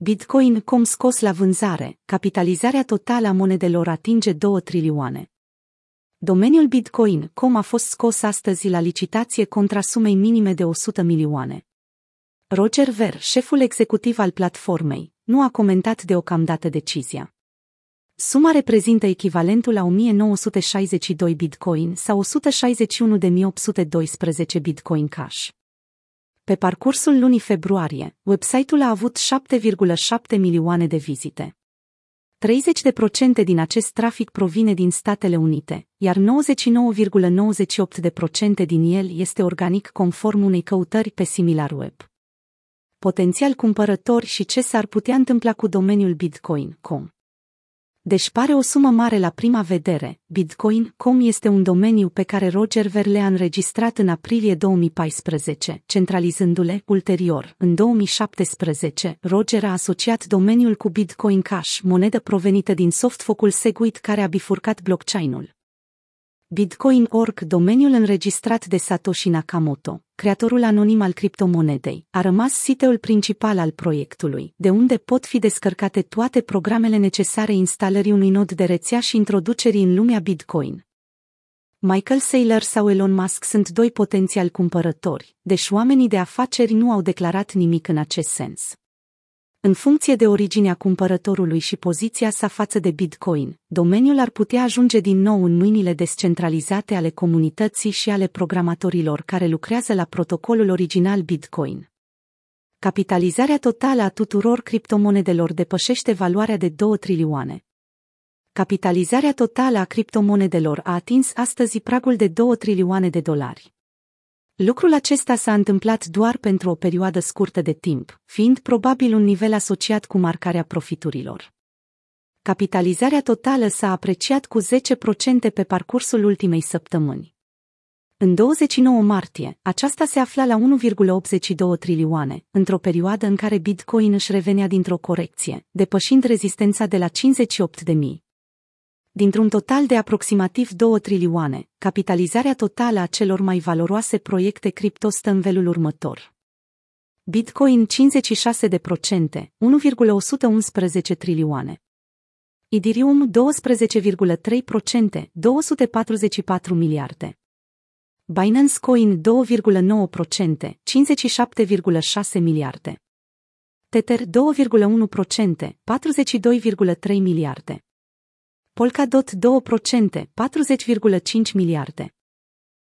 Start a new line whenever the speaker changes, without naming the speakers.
Bitcoin.com scos la vânzare, capitalizarea totală a monedelor atinge 2 trilioane. Domeniul Bitcoin.com a fost scos astăzi la licitație contra sumei minime de 100 milioane. Roger Ver, șeful executiv al platformei, nu a comentat deocamdată decizia. Suma reprezintă echivalentul la 1962 bitcoin sau 161.812 bitcoin cash. Pe parcursul lunii februarie, website-ul a avut 7,7 milioane de vizite. 30% din acest trafic provine din Statele Unite, iar 99,98% din el este organic conform unei căutări pe SimilarWeb. Potențial cumpărători și ce s-ar putea întâmpla cu domeniul Bitcoin.com. Deși pare o sumă mare la prima vedere, Bitcoin.com este un domeniu pe care Roger Ver le-a înregistrat în aprilie 2014, centralizându-le ulterior. În 2017, Roger a asociat domeniul cu Bitcoin Cash, monedă provenită din softfocul Segwit care a bifurcat blockchain-ul. Bitcoin.org, domeniul înregistrat de Satoshi Nakamoto, creatorul anonim al criptomonedei, a rămas siteul principal al proiectului, de unde pot fi descărcate toate programele necesare instalării unui nod de rețea și introducerii în lumea Bitcoin. Michael Saylor sau Elon Musk sunt doi potențiali cumpărători, deși oamenii de afaceri nu au declarat nimic în acest sens. În funcție de originea cumpărătorului și poziția sa față de Bitcoin, domeniul ar putea ajunge din nou în mâinile descentralizate ale comunității și ale programatorilor care lucrează la protocolul original Bitcoin. Capitalizarea totală a tuturor criptomonedelor depășește valoarea de 2 trilioane. Capitalizarea totală a criptomonedelor a atins astăzi pragul de 2 trilioane de dolari. Lucrul acesta s-a întâmplat doar pentru o perioadă scurtă de timp, fiind probabil un nivel asociat cu marcarea profiturilor. Capitalizarea totală s-a apreciat cu 10% pe parcursul ultimei săptămâni. În 29 martie, aceasta se afla la 1,82 trilioane, într-o perioadă în care Bitcoin își revenea dintr-o corecție, depășind rezistența de la 58 de mii. Dintr-un total de aproximativ 2 trilioane, capitalizarea totală a celor mai valoroase proiecte cripto stă în felul următor. Bitcoin 56 de procente, 1,111 trilioane. Ethereum 12,3 procente, 244 miliarde. Binance Coin 2,9 procente, 57,6 miliarde. Tether 2,1 procente, 42,3 miliarde. Polkadot 2%, 40,5 miliarde.